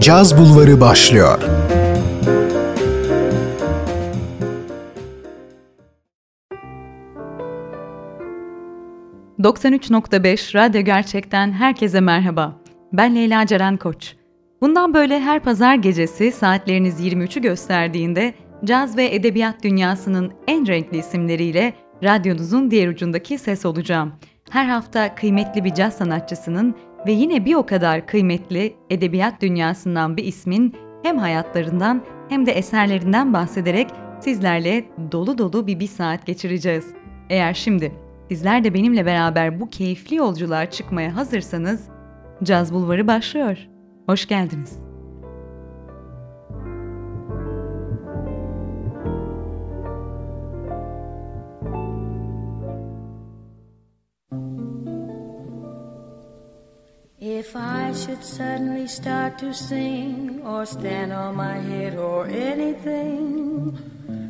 Caz Bulvarı başlıyor. ...93.5 Radyo Gerçek'ten herkese merhaba. Ben Leyla Ceren Koç. Bundan böyle her pazar gecesi saatleriniz 23'ü gösterdiğinde... ...caz ve edebiyat dünyasının en renkli isimleriyle... ...radyonuzun diğer ucundaki ses olacağım. Her hafta kıymetli bir caz sanatçısının ve yine bir o kadar kıymetli edebiyat dünyasından bir ismin hem hayatlarından hem de eserlerinden bahsederek sizlerle dolu dolu bir bir saat geçireceğiz. Eğer şimdi sizler de benimle beraber bu keyifli yolculuğa çıkmaya hazırsanız Caz Bulvarı başlıyor. Hoş geldiniz. If I should suddenly start to sing or stand on my head or anything,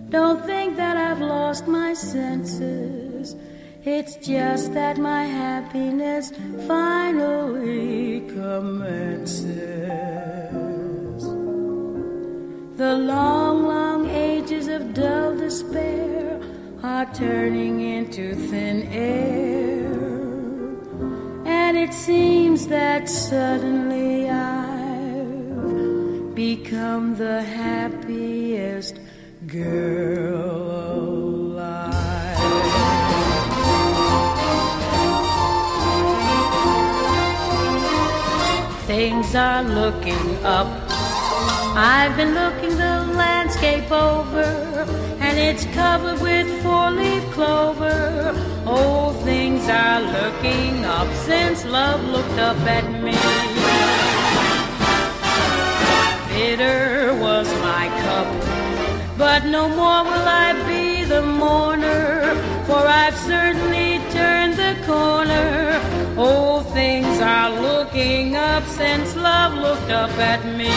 don't think that I've lost my senses. It's just that my happiness finally commences. The long, long ages of dull despair are turning into thin air and it seems that suddenly I've become the happiest girl alive. Things are looking up. I've been looking the landscape over, and it's covered with four leaf clover. Oh, things are looking up since love looked up at me. Bitter was my cup, but no more will I be the mourner, for I've certainly turned the corner. Oh, things are looking up since love looked up at me.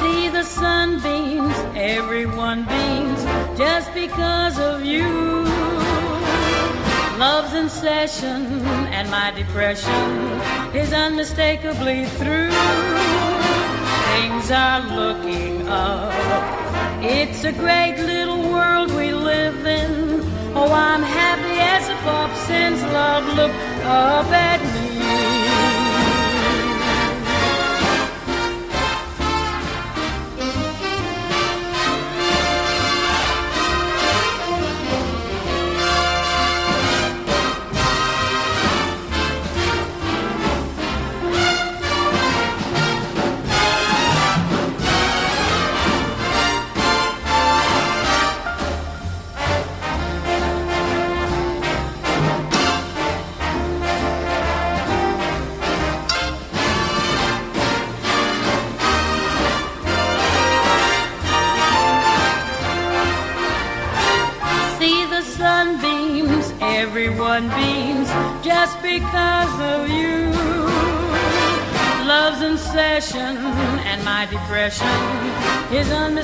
See the sunbeams, everyone beams just because of you. Love's in session, and my depression is unmistakably through. Things are looking up. It's a great little world we live in. Oh, I'm happy as a pup since love looked up at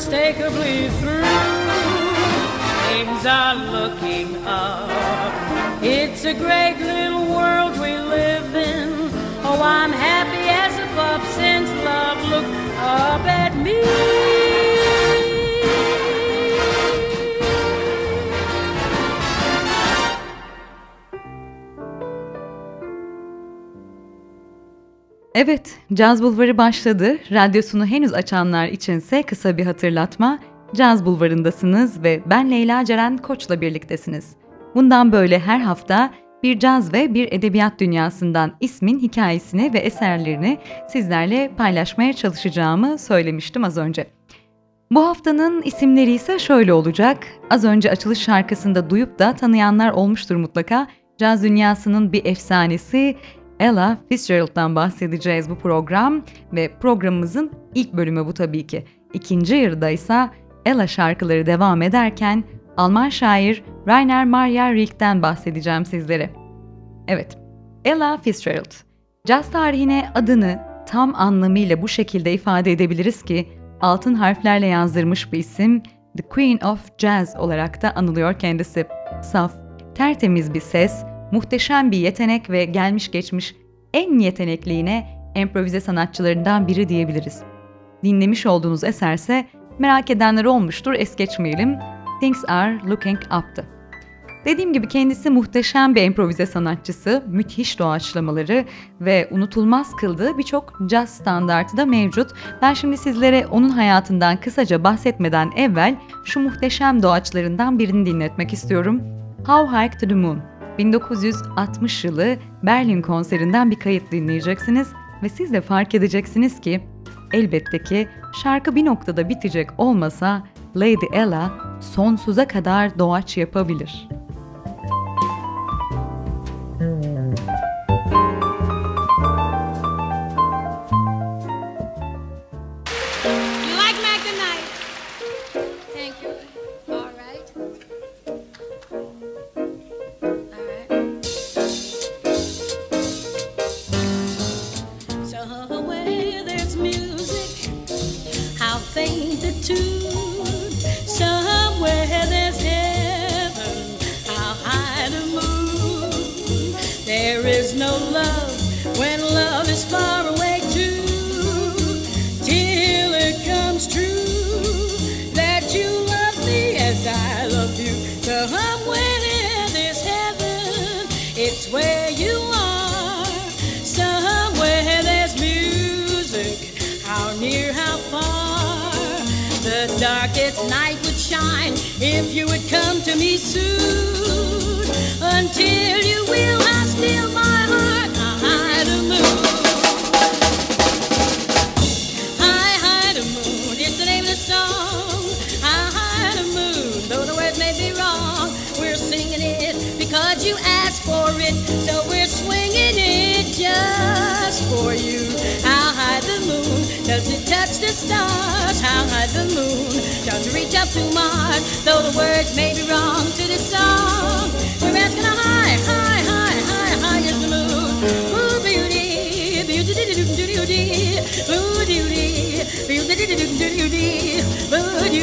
unmistakably through. Things are looking up. It's a great little world we live in. Oh, I'm happy as a pup since love looked up at me. Evet, Caz Bulvarı başladı. Radyosunu henüz açanlar içinse kısa bir hatırlatma. Caz Bulvarı'ndasınız ve ben Leyla Ceren Koç'la birliktesiniz. Bundan böyle her hafta bir caz ve bir edebiyat dünyasından ismin hikayesini ve eserlerini sizlerle paylaşmaya çalışacağımı söylemiştim az önce. Bu haftanın isimleri ise şöyle olacak. Az önce açılış şarkısında duyup da tanıyanlar olmuştur mutlaka. Caz dünyasının bir efsanesi Ella Fitzgerald'dan bahsedeceğiz bu program ve programımızın ilk bölümü bu tabii ki. İkinci yarıda ise Ella şarkıları devam ederken Alman şair Rainer Maria Rilke'den bahsedeceğim sizlere. Evet, Ella Fitzgerald. Caz tarihine adını tam anlamıyla bu şekilde ifade edebiliriz ki altın harflerle yazdırmış bir isim The Queen of Jazz olarak da anılıyor kendisi. Saf, tertemiz bir ses, muhteşem bir yetenek ve gelmiş geçmiş en yetenekli yine improvize sanatçılarından biri diyebiliriz. Dinlemiş olduğunuz eserse merak edenler olmuştur es geçmeyelim. Things Are Looking Up'tı. Dediğim gibi kendisi muhteşem bir improvize sanatçısı, müthiş doğaçlamaları ve unutulmaz kıldığı birçok jazz standartı da mevcut. Ben şimdi sizlere onun hayatından kısaca bahsetmeden evvel şu muhteşem doğaçlarından birini dinletmek istiyorum. How High to the Moon. 1960 yılı Berlin konserinden bir kayıt dinleyeceksiniz ve siz de fark edeceksiniz ki elbette ki şarkı bir noktada bitecek olmasa Lady Ella sonsuza kadar doğaç yapabilir.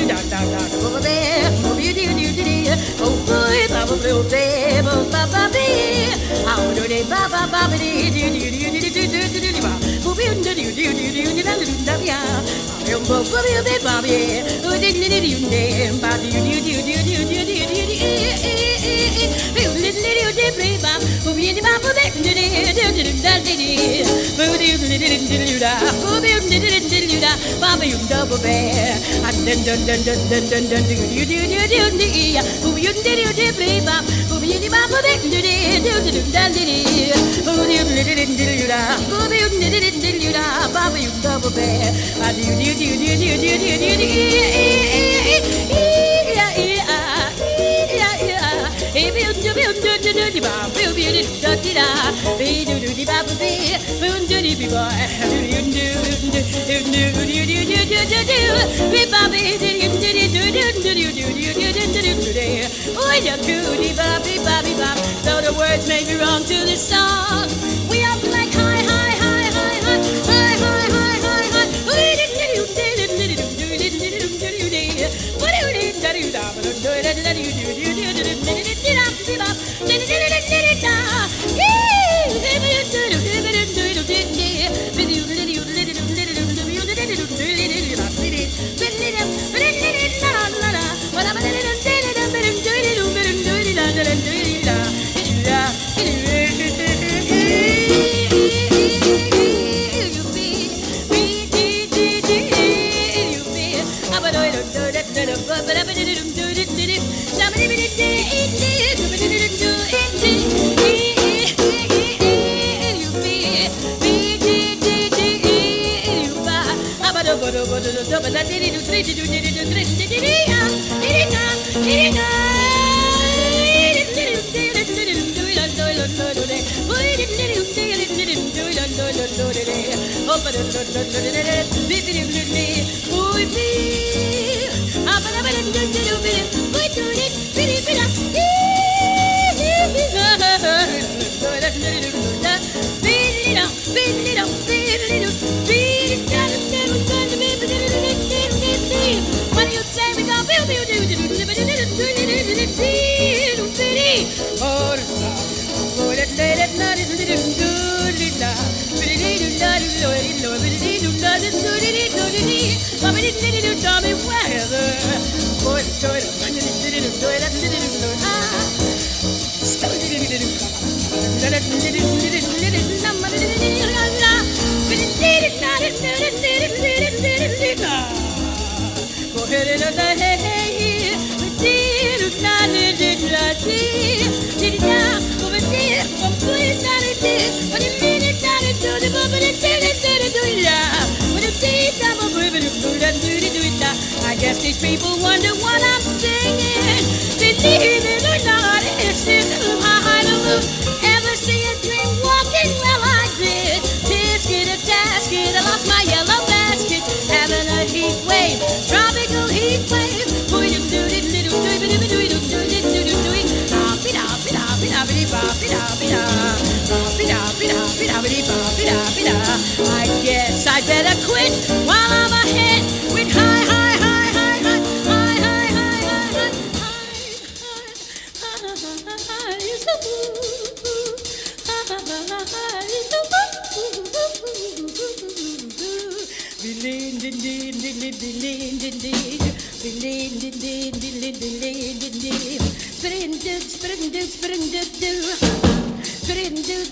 do da da da over there, over you do do do do. Oh boy, ba blue baby, ba bee. How do they ba ba ba ba dee do do do do do do do do do ba. Boo boo do do do do do do da do da ya. Boo boo boo boo boo boo boo. Oh dee dee dee dee dee. Ba do do do do do do do do. Bobby, you double bear. And then, then, then, then, then, then, then, do you do do do do Who you did you did play bop? Who you did bop? Who did do do do do da do do? Who you did it did you da? Who you did it did you da? Bobby, you double bear. And you do do do do do do do do yeah. If you do do do do do do bop, you do do do do da, be do do do bop be, boom do do be boy, do do do do do do do do do do do do, be bop be do do do do do do do do do do do do do do. Oh, you do do bop be bop be bop. Though the words may be wrong to the song, do do do ba da di do tri do di do tri di di di ah di di na di di na Thank you. Go ahead and I guess these people wonder what I'm singing. Believe it or not, it's. Ever see a dream walking? Well, I did. A I lost my yellow basket. Having a heat wave, I guess I better quit while I'm ahead with high, high, high, high, high, high, high, high, high, high, high, high, high, high, high, Way, dude,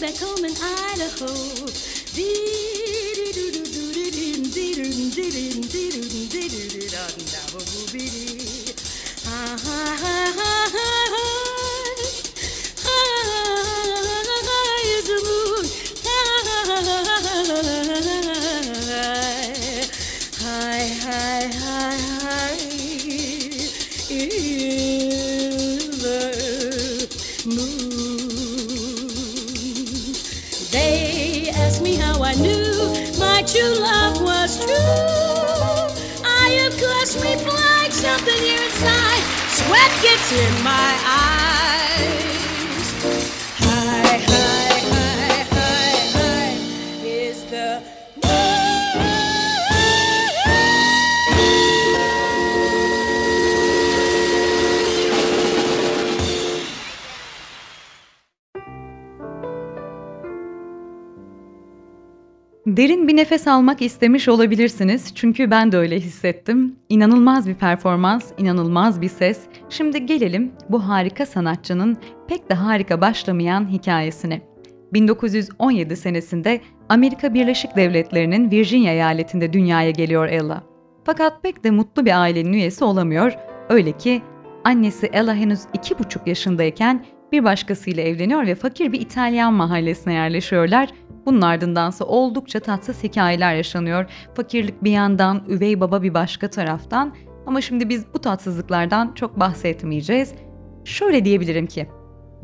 back home in Idaho. These Ha ha ha ha ha in my Derin bir nefes almak istemiş olabilirsiniz çünkü ben de öyle hissettim. İnanılmaz bir performans, inanılmaz bir ses. Şimdi gelelim bu harika sanatçının pek de harika başlamayan hikayesine. 1917 senesinde Amerika Birleşik Devletleri'nin Virginia eyaletinde dünyaya geliyor Ella. Fakat pek de mutlu bir ailenin üyesi olamıyor. Öyle ki annesi Ella henüz iki buçuk yaşındayken bir başkasıyla evleniyor ve fakir bir İtalyan mahallesine yerleşiyorlar. Bunun ardındansa oldukça tatsız hikayeler yaşanıyor. Fakirlik bir yandan, üvey baba bir başka taraftan. Ama şimdi biz bu tatsızlıklardan çok bahsetmeyeceğiz. Şöyle diyebilirim ki,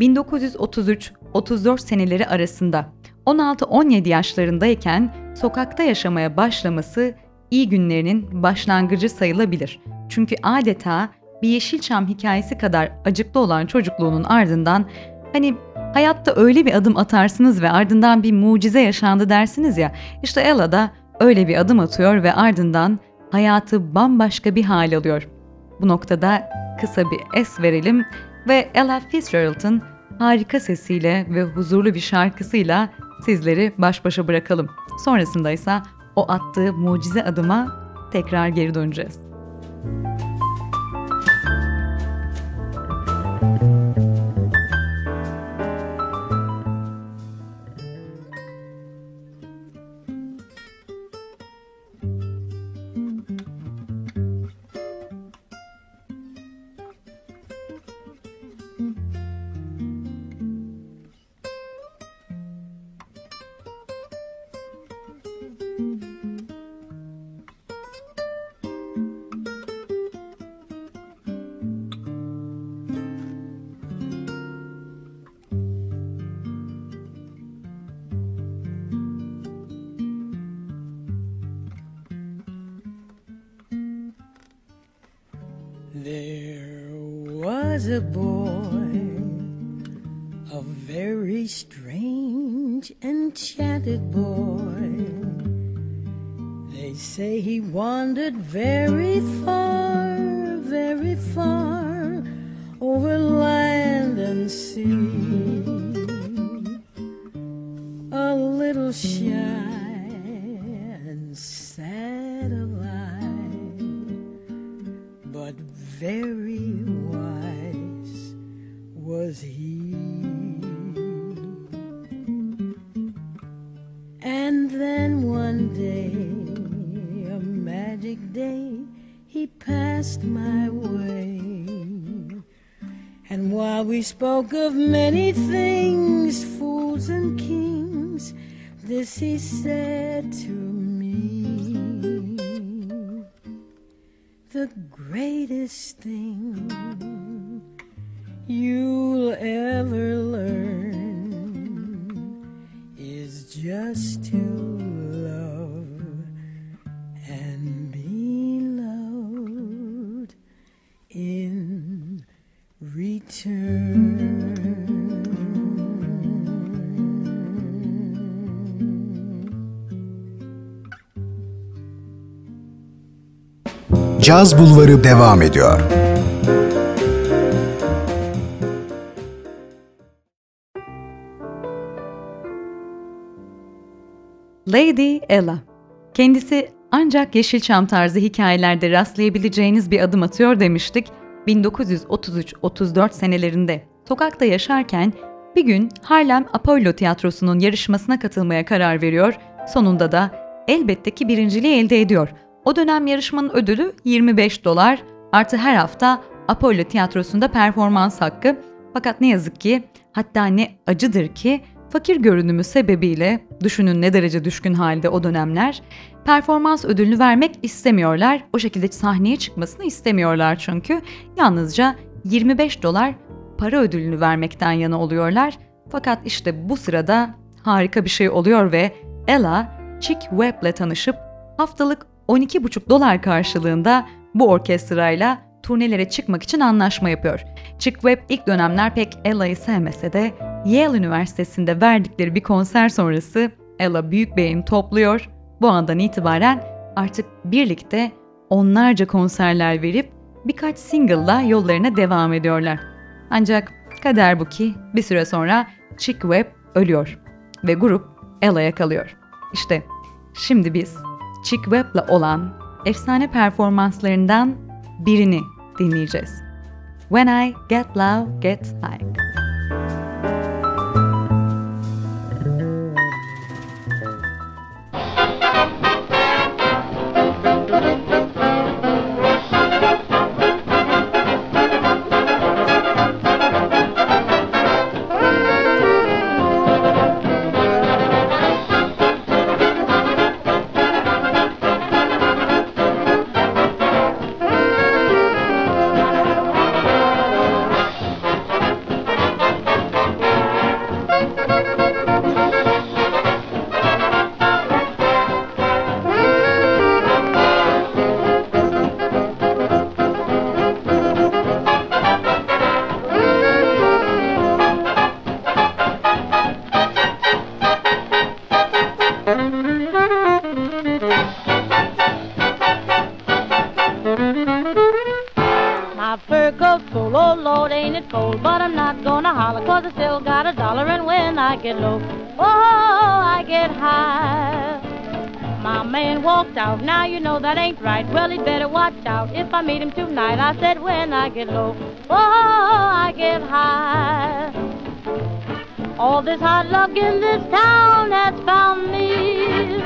1933-34 seneleri arasında 16-17 yaşlarındayken sokakta yaşamaya başlaması iyi günlerinin başlangıcı sayılabilir. Çünkü adeta bir Yeşilçam hikayesi kadar acıklı olan çocukluğunun ardından hani hayatta öyle bir adım atarsınız ve ardından bir mucize yaşandı dersiniz ya. İşte Ella da öyle bir adım atıyor ve ardından hayatı bambaşka bir hal alıyor. Bu noktada kısa bir es verelim ve Ella Fitzgerald'ın harika sesiyle ve huzurlu bir şarkısıyla sizleri baş başa bırakalım. Sonrasında ise o attığı mucize adıma tekrar geri döneceğiz. Was a boy, a very strange, enchanted boy. They say he wandered very far, very far over land and sea. Of many things, Caz Bulvarı devam ediyor. Lady Ella. Kendisi ancak Yeşilçam tarzı hikayelerde rastlayabileceğiniz bir adım atıyor demiştik. 1933-34 senelerinde sokakta yaşarken bir gün Harlem Apollo Tiyatrosu'nun yarışmasına katılmaya karar veriyor. Sonunda da elbette ki birinciliği elde ediyor. O dönem yarışmanın ödülü 25 dolar artı her hafta Apollo Tiyatrosu'nda performans hakkı. Fakat ne yazık ki hatta ne acıdır ki fakir görünümü sebebiyle düşünün ne derece düşkün halde o dönemler performans ödülünü vermek istemiyorlar. O şekilde sahneye çıkmasını istemiyorlar çünkü. Yalnızca 25 dolar para ödülünü vermekten yana oluyorlar. Fakat işte bu sırada harika bir şey oluyor ve Ella Chick Webb'le tanışıp haftalık 12,5 dolar karşılığında bu orkestrayla turnelere çıkmak için anlaşma yapıyor. Chick Webb ilk dönemler pek Ella'yı sevmese de Yale Üniversitesi'nde verdikleri bir konser sonrası Ella büyük beğeni topluyor. Bu andan itibaren artık birlikte onlarca konserler verip birkaç single'la yollarına devam ediyorlar. Ancak kader bu ki bir süre sonra Chick Webb ölüyor ve grup Ella'ya kalıyor. İşte şimdi biz Chick Webb'la olan efsane performanslarından birini dinleyeceğiz. When I Get Low, Get High. That ain't right. Well, he'd better watch out if I meet him tonight. I said, when I get low, oh, I get high. All this hard luck in this town has found me.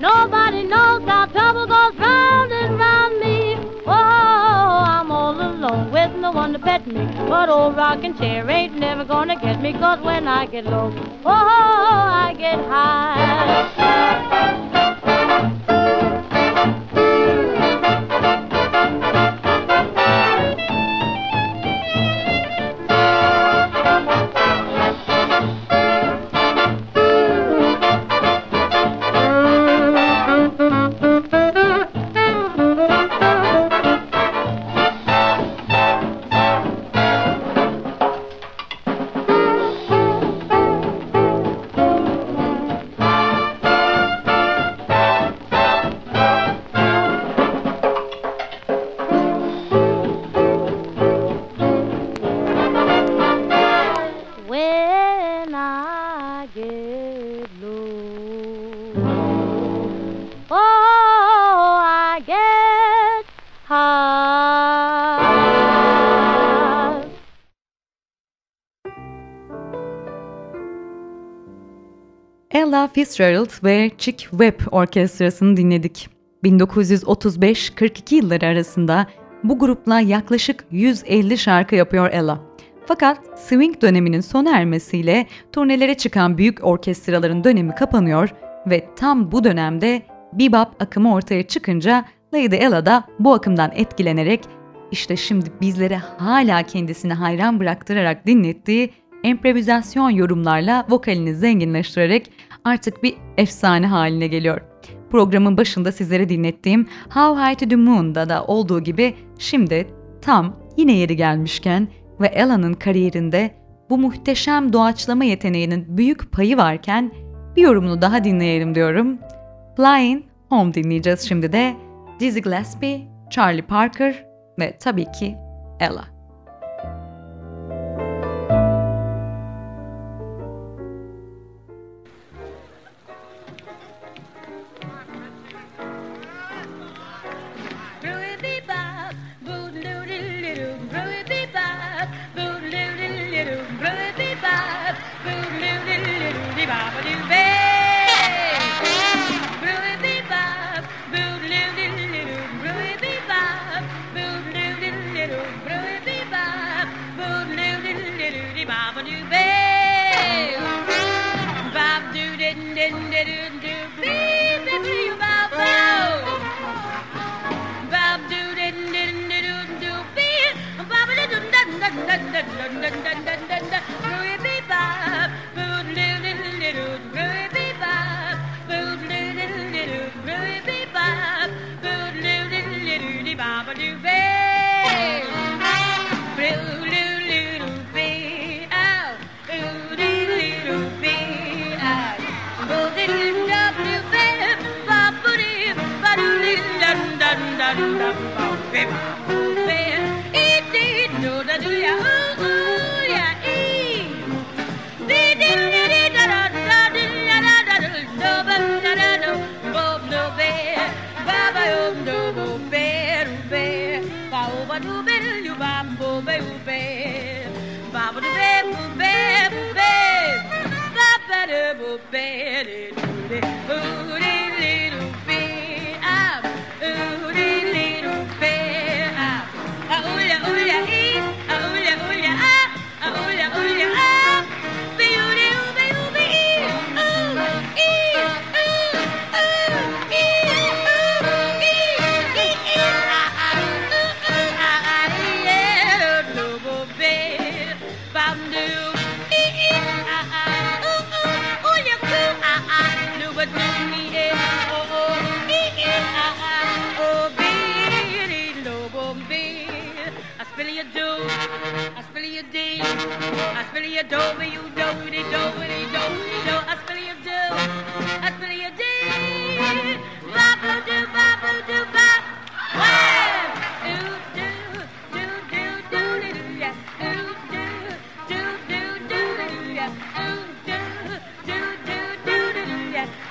Nobody knows how trouble goes round and round me. Oh, I'm all alone with no one to pet me. But old rocking chair ain't never gonna get me. Cause when I get low, oh, I get high. Ella Fitzgerald ve Chick Webb Orkestrası'nı dinledik. 1935-42 yılları arasında bu grupla yaklaşık 150 şarkı yapıyor Ella. Fakat swing döneminin sona ermesiyle turnelere çıkan büyük orkestraların dönemi kapanıyor ve tam bu dönemde bebop akımı ortaya çıkınca Lady Ella da bu akımdan etkilenerek işte şimdi bizlere hala kendisini hayran bıraktırarak dinlettiği improvizasyon yorumlarla vokalini zenginleştirerek artık bir efsane haline geliyor. Programın başında sizlere dinlettiğim How High to the Moon'da da olduğu gibi şimdi tam yine yeri gelmişken ve Ella'nın kariyerinde bu muhteşem doğaçlama yeteneğinin büyük payı varken bir yorumunu daha dinleyelim diyorum. Flying Home dinleyeceğiz şimdi de Dizzy Gillespie, Charlie Parker ve tabii ki Ella.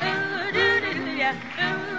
Ooh, ooh, ooh, yeah. Ooh.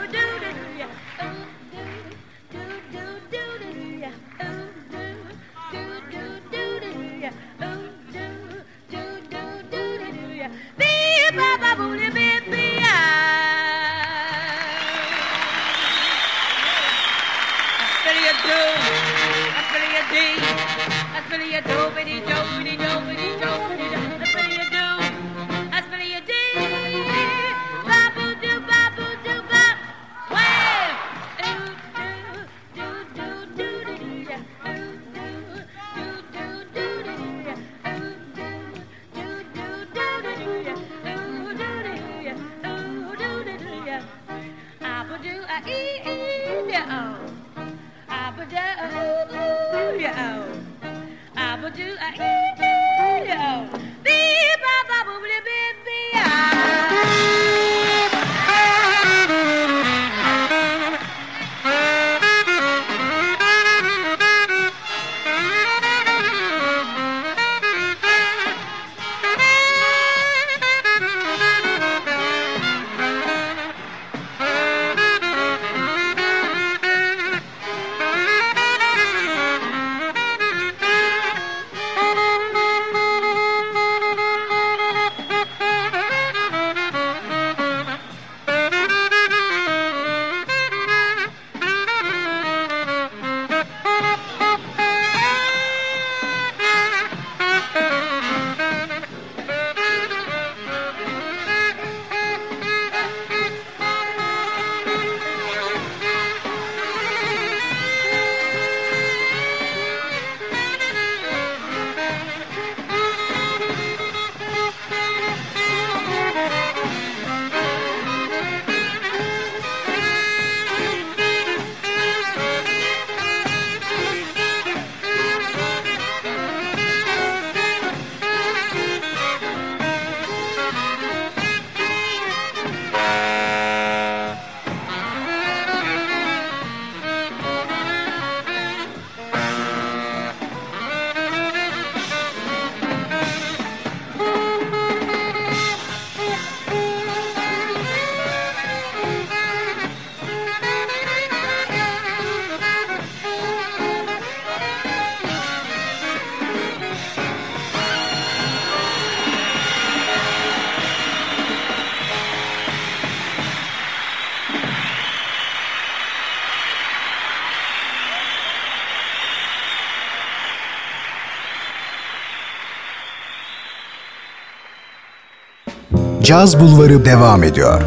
Caz Bulvarı devam ediyor.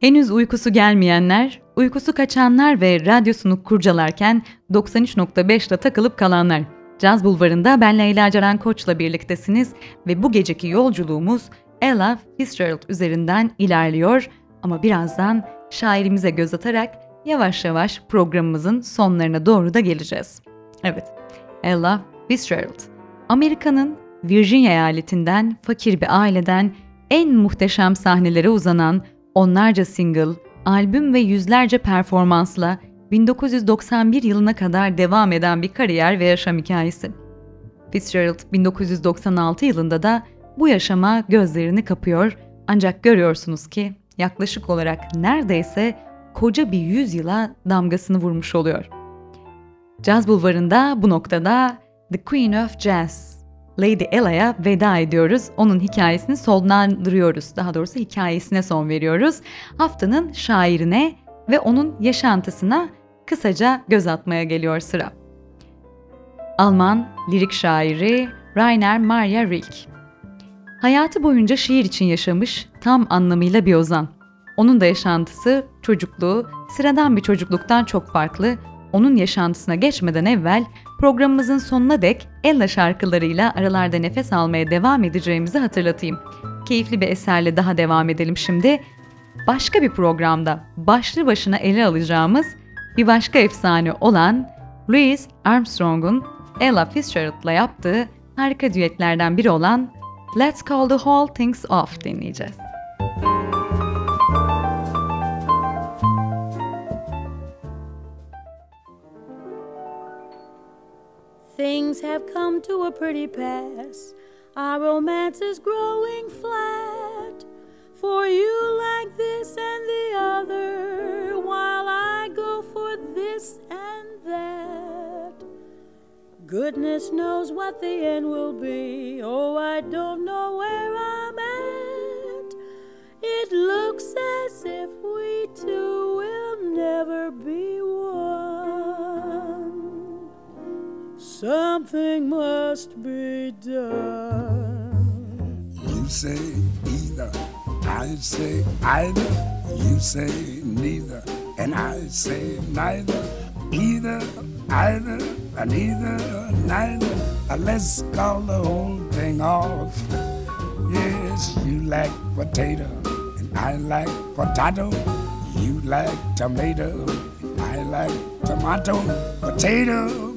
Henüz uykusu gelmeyenler, uykusu kaçanlar ve radyosunu kurcalarken 93.5'la takılıp kalanlar. Caz Bulvarı'nda ben Leyla Ceren Koç'la birliktesiniz ve bu geceki yolculuğumuz Ella Fitzgerald üzerinden ilerliyor ama birazdan şairimize göz atarak yavaş yavaş programımızın sonlarına doğru da geleceğiz. Evet, Ella Fitzgerald, Amerika'nın Virginia eyaletinden fakir bir aileden en muhteşem sahnelere uzanan onlarca single, albüm ve yüzlerce performansla 1991 yılına kadar devam eden bir kariyer ve yaşam hikayesi. Fitzgerald 1996 yılında da bu yaşama gözlerini kapıyor ancak görüyorsunuz ki yaklaşık olarak neredeyse koca bir yüzyıla damgasını vurmuş oluyor. Caz bulvarında bu noktada The Queen of Jazz, Lady Ella'ya veda ediyoruz. Onun hikayesini sonlandırıyoruz. Daha doğrusu hikayesine son veriyoruz. Haftanın şairine ve onun yaşantısına kısaca göz atmaya geliyor sıra. Alman lirik şairi Rainer Maria Rilke. Hayatı boyunca şiir için yaşamış, tam anlamıyla bir ozan. Onun da yaşantısı, çocukluğu, sıradan bir çocukluktan çok farklı. Onun yaşantısına geçmeden evvel programımızın sonuna dek Ella şarkılarıyla aralarda nefes almaya devam edeceğimizi hatırlatayım. Keyifli bir eserle daha devam edelim şimdi. Başka bir programda başlı başına ele alacağımız bir başka efsane olan Louis Armstrong'un Ella Fitzgerald'la yaptığı harika düetlerden biri olan Let's Call the Whole Things Off dinleyeceğiz. Things have come to a pretty pass. Our romance is growing flat. For you like this and the other, while I go for this and that. Goodness knows what the end will be. Oh, I don't know where I'm at. It looks as if we two will never be one. Something must be done. You say either, I say either. You say neither, and I say neither. Either, either, and either, neither. Let's call the whole thing off. Yes, you like potato, and I like potato. You like tomato, I like tomato. Potato,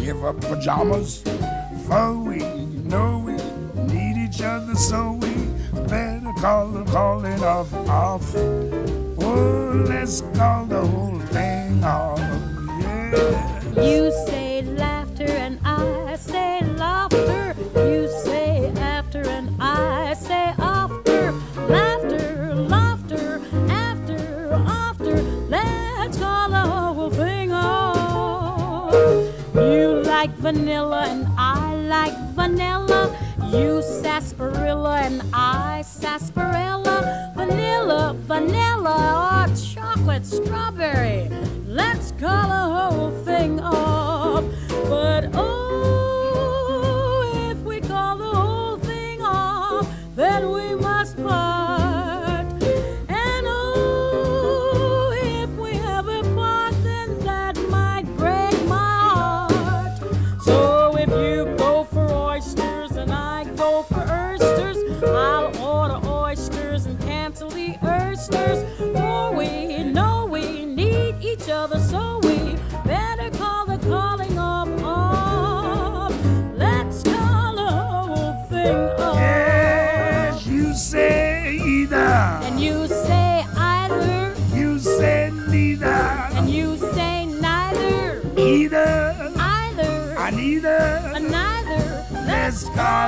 give up pajamas. For we know we need each other, so we better call the calling off off. Oh, let's call the whole thing off. Yeah. You like vanilla and I like vanilla. You sarsaparilla and I sarsaparilla. Vanilla, vanilla, or chocolate strawberry. Let's call the whole thing off. But oh,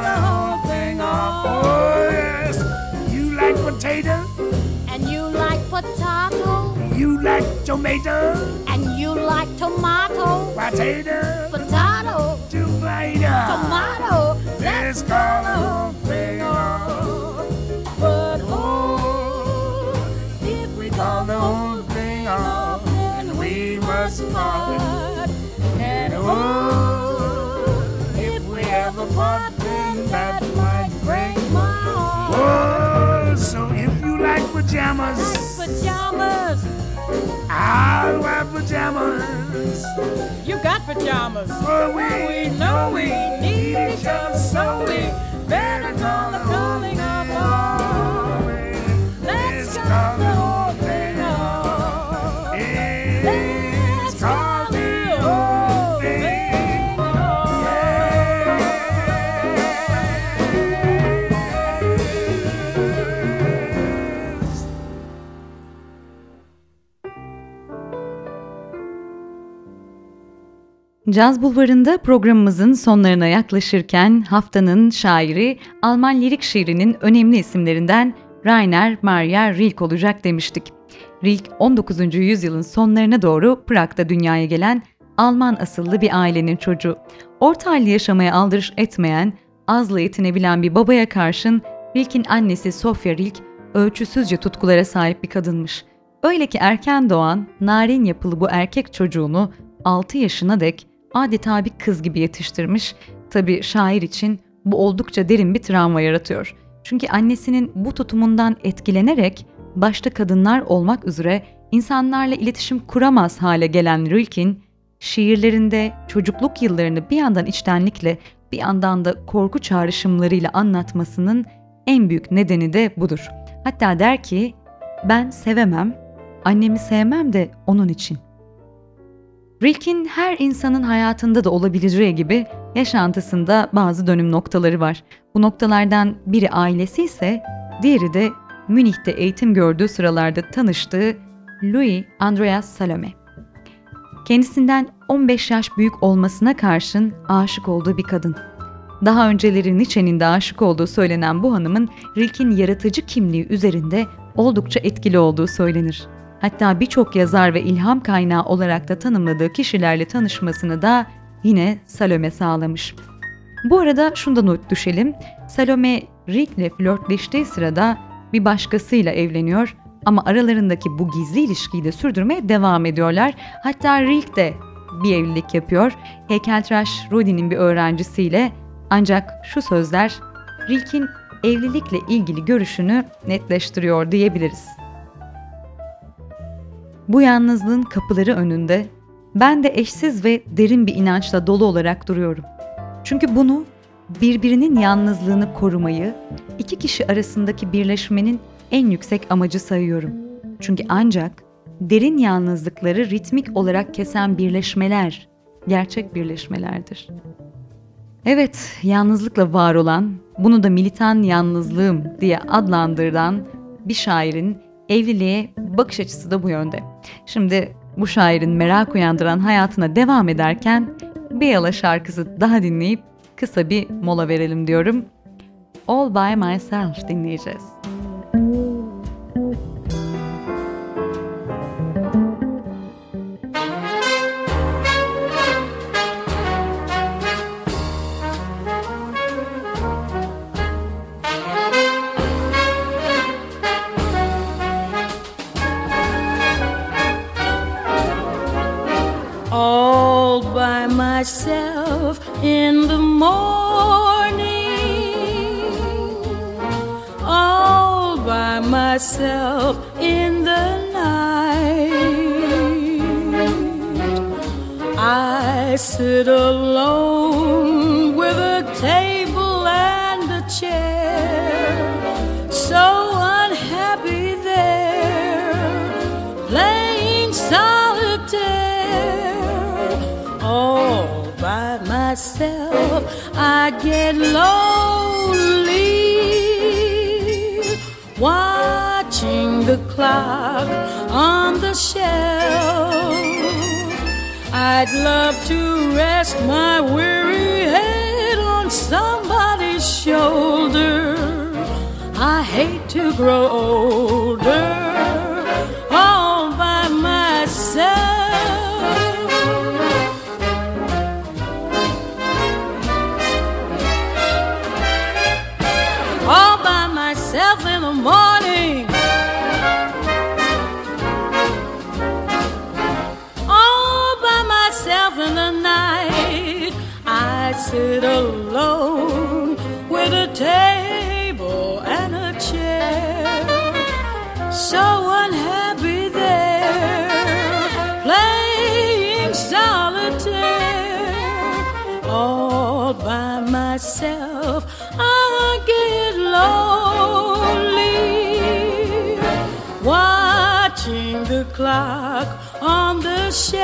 the whole thing off. Oh, yes. You like potato? And you like potato? You like tomato? And you like tomato? Potato? Potato? Tomato? Tomato? Let's call the whole thing off. But oh, if we Call the whole thing off, and we must part. Pajamas, Pajamas, I'll wear pajamas. You got pajamas. Oh, For we know we need each other, so we better call the calling of all. Let's call Caz Bulvarı'nda programımızın sonlarına yaklaşırken haftanın şairi Alman lirik şiirinin önemli isimlerinden Rainer Maria Rilke olacak demiştik. Rilke 19. yüzyılın sonlarına doğru Prag'da dünyaya gelen Alman asıllı bir ailenin çocuğu. Orta halli yaşamaya aldırış etmeyen, azla yetinebilen bir babaya karşın Rilke'in annesi Sofia Rilke ölçüsüzce tutkulara sahip bir kadınmış. Öyle ki erken doğan, narin yapılı bu erkek çocuğunu 6 yaşına dek adeta bir kız gibi yetiştirmiş. Tabi şair için bu oldukça derin bir travma yaratıyor. Çünkü annesinin bu tutumundan etkilenerek başta kadınlar olmak üzere insanlarla iletişim kuramaz hale gelen Rilke'in şiirlerinde çocukluk yıllarını bir yandan içtenlikle bir yandan da korku çağrışımlarıyla anlatmasının en büyük nedeni de budur. Hatta der ki ben sevemem, annemi sevmem de onun için. Rilke'in her insanın hayatında da olabileceği gibi yaşantısında bazı dönüm noktaları var. Bu noktalardan biri ailesi ise diğeri de Münih'te eğitim gördüğü sıralarda tanıştığı Louis Andreas Salome. Kendisinden 15 yaş büyük olmasına karşın aşık olduğu bir kadın. Daha önceleri Nietzsche'nin de aşık olduğu söylenen bu hanımın Rilke'in yaratıcı kimliği üzerinde oldukça etkili olduğu söylenir. Hatta birçok yazar ve ilham kaynağı olarak da tanımladığı kişilerle tanışmasını da yine Salome sağlamış. Bu arada şundan not düşelim. Salome Rilke'le flörtleştiği sırada bir başkasıyla evleniyor ama aralarındaki bu gizli ilişkiyi de sürdürmeye devam ediyorlar. Hatta Rilke de bir evlilik yapıyor. Heykeltıraş Rodin'in bir öğrencisiyle ancak şu sözler Rilke'in evlilikle ilgili görüşünü netleştiriyor diyebiliriz. Bu yalnızlığın kapıları önünde ben de eşsiz ve derin bir inançla dolu olarak duruyorum. Çünkü bunu birbirinin yalnızlığını korumayı, iki kişi arasındaki birleşmenin en yüksek amacı sayıyorum. Çünkü ancak derin yalnızlıkları ritmik olarak kesen birleşmeler gerçek birleşmelerdir. Evet, yalnızlıkla var olan, bunu da militan yalnızlığım diye adlandırılan bir şairin evliliğe bakış açısı da bu yönde. Şimdi bu şairin merak uyandıran hayatına devam ederken bir yala şarkısı daha dinleyip kısa bir mola verelim diyorum. All by myself dinleyeceğiz. Myself in the morning, all by myself in the night. I sit alone I get lonely watching the clock on the shelf. I'd love to rest my weary head on somebody's shoulder. I hate to grow older clock on the shelf.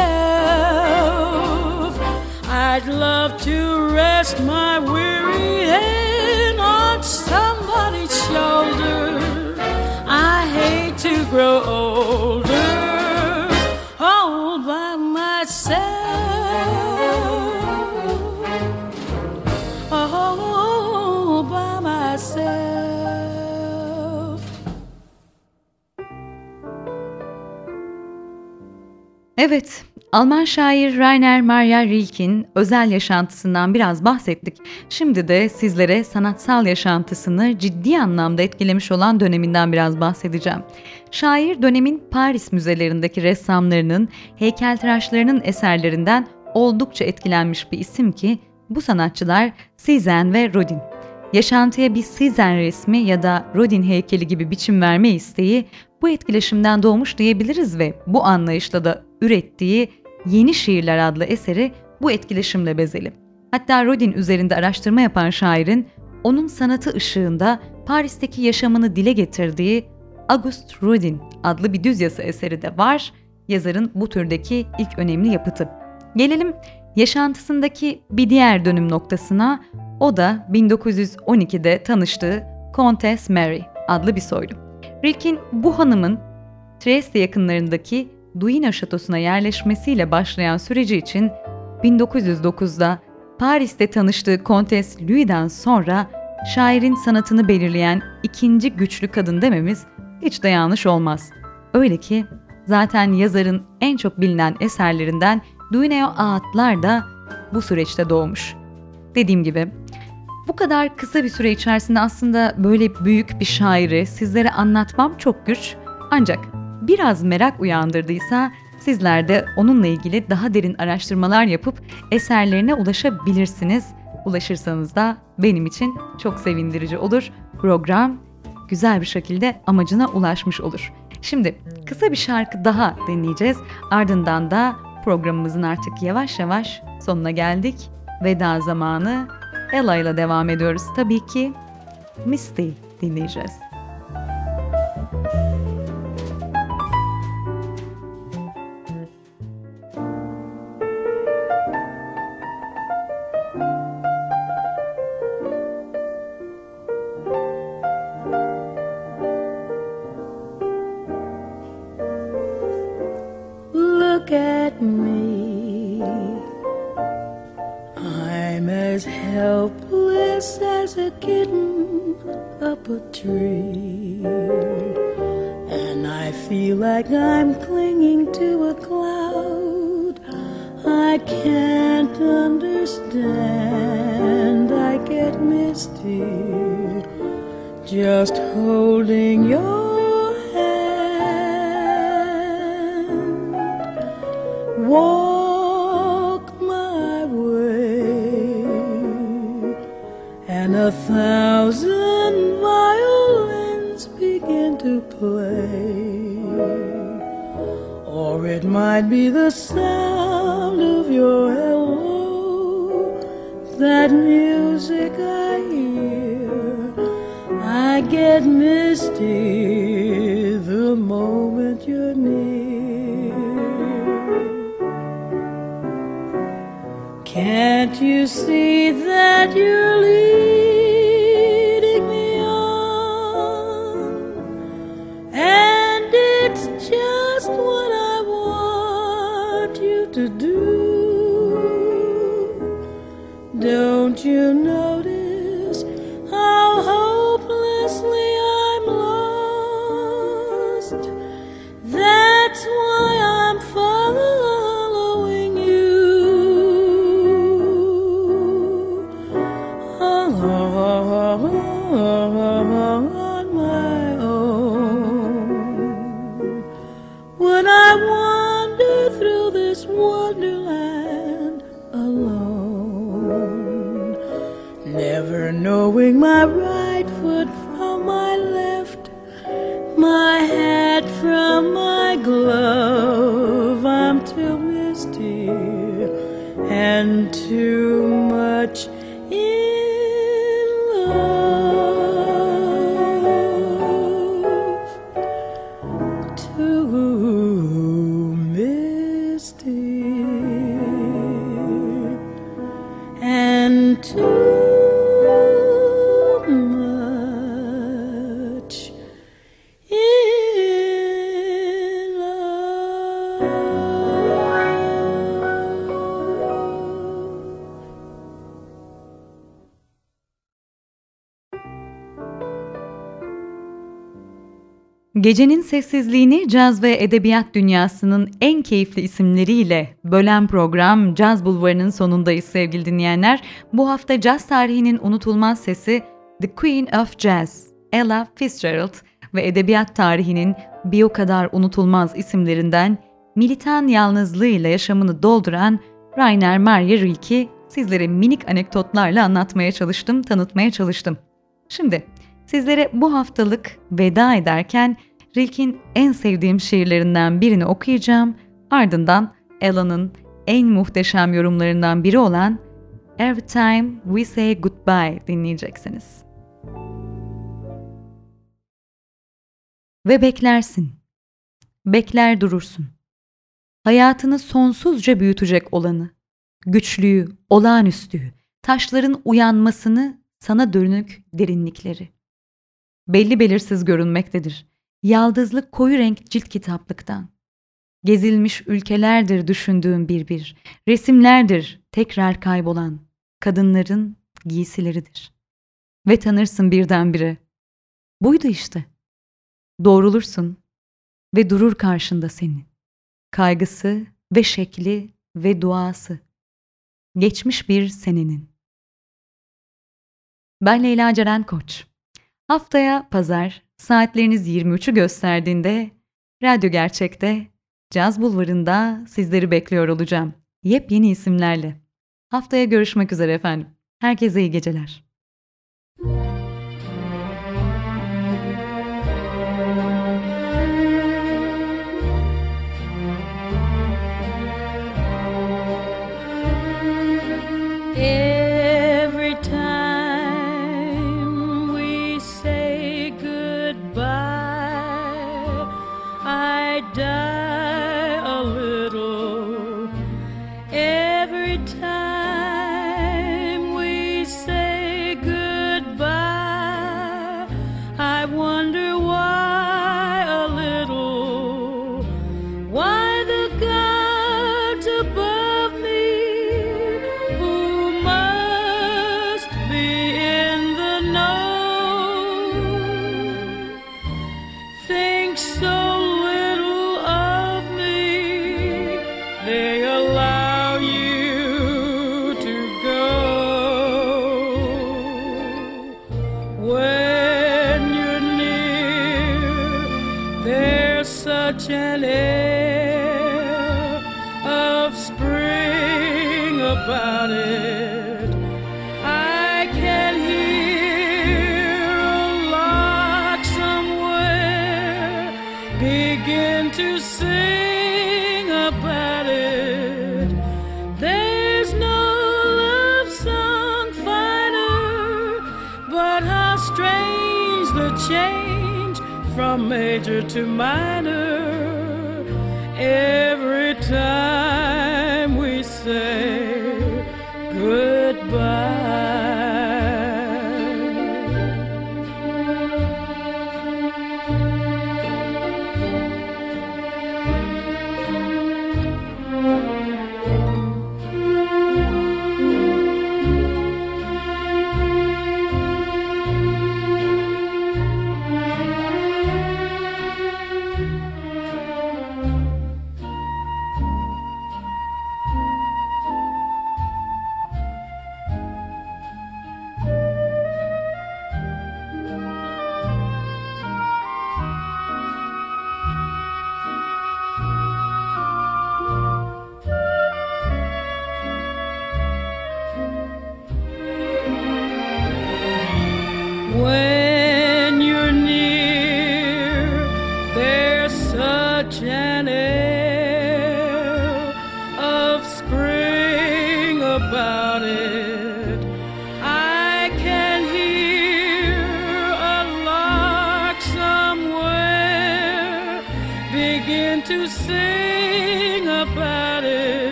I'd love to rest my weary head on somebody's shoulder. I hate to grow older Evet, Alman şair Rainer Maria Rilke'in özel yaşantısından biraz bahsettik. Şimdi de sizlere sanatsal yaşantısını ciddi anlamda etkilemiş olan döneminden biraz bahsedeceğim. Şair dönemin Paris müzelerindeki ressamlarının, heykeltıraşlarının eserlerinden oldukça etkilenmiş bir isim ki bu sanatçılar Cézanne ve Rodin. Yaşantıya bir Cézanne resmi ya da Rodin heykeli gibi biçim verme isteği bu etkileşimden doğmuş diyebiliriz ve bu anlayışla da ürettiği Yeni Şiirler adlı eseri bu etkileşimle bezeli. Hatta Rodin üzerinde araştırma yapan şairin onun sanatı ışığında Paris'teki yaşamını dile getirdiği Auguste Rodin adlı bir düz yazı eseri de var. Yazarın bu türdeki ilk önemli yapıtı. Gelelim yaşantısındaki bir diğer dönüm noktasına. O da 1912'de tanıştığı Countess Mary adlı bir soylu. Rilke'in bu hanımın Trieste yakınlarındaki Duino Şatosu'na yerleşmesiyle başlayan süreci için 1909'da Paris'te tanıştığı Kontes Louis'den sonra şairin sanatını belirleyen ikinci güçlü kadın dememiz hiç de yanlış olmaz. Öyle ki zaten yazarın en çok bilinen eserlerinden Duino Ağıtlar da bu süreçte doğmuş. Dediğim gibi bu kadar kısa bir süre içerisinde aslında böyle büyük bir şairi sizlere anlatmam çok güç. Ancak biraz merak uyandırdıysa sizler de onunla ilgili daha derin araştırmalar yapıp eserlerine ulaşabilirsiniz. Ulaşırsanız da benim için çok sevindirici olur. Program güzel bir şekilde amacına ulaşmış olur. Şimdi kısa bir şarkı daha dinleyeceğiz. Ardından da programımızın artık yavaş yavaş sonuna geldik. Veda zamanı Ella ile devam ediyoruz. Tabii ki Misty dinleyeceğiz. A tree. And I feel like I'm clinging to a cloud. I can't understand. I get misty just holding your hand. Walk my way, and a thousand to play. Or it might be the sound of your hello, that music I hear. I get misty the moment you're near. Can't you see that you're leading you never knowing my right foot from my left, my hat from my glove. I'm too misty and too Gecenin sessizliğini caz ve edebiyat dünyasının en keyifli isimleriyle bölen program Caz Bulvarı'nın sonundayız sevgili dinleyenler. Bu hafta caz tarihinin unutulmaz sesi The Queen of Jazz, Ella Fitzgerald ve edebiyat tarihinin bir o kadar unutulmaz isimlerinden militan yalnızlığıyla yaşamını dolduran Rainer Maria Rilke'i sizlere minik anekdotlarla anlatmaya çalıştım, tanıtmaya çalıştım. Şimdi sizlere bu haftalık veda ederken Rilke'in en sevdiğim şiirlerinden birini okuyacağım. Ardından Ella'nın en muhteşem yorumlarından biri olan Every Time We Say Goodbye dinleyeceksiniz. Ve beklersin. Bekler durursun. Hayatını sonsuzca büyütecek olanı, güçlüyü, olağanüstüyü, taşların uyanmasını, sana dönük derinlikleri belli belirsiz görünmektedir. Yaldızlı koyu renk cilt kitaplıktan. Gezilmiş ülkelerdir düşündüğüm bir bir, resimlerdir tekrar kaybolan, kadınların giysileridir. Ve tanırsın birdenbire. Buydu işte. Doğrulursun ve durur karşında senin. Kaygısı ve şekli ve duası. Geçmiş bir senenin. Ben Leyla Ceren Koç. Haftaya pazar saatleriniz 23'ü gösterdiğinde Radyo Gerçek'te Caz Bulvarı'nda sizleri bekliyor olacağım. Yepyeni isimlerle. Haftaya görüşmek üzere efendim. Herkese iyi geceler.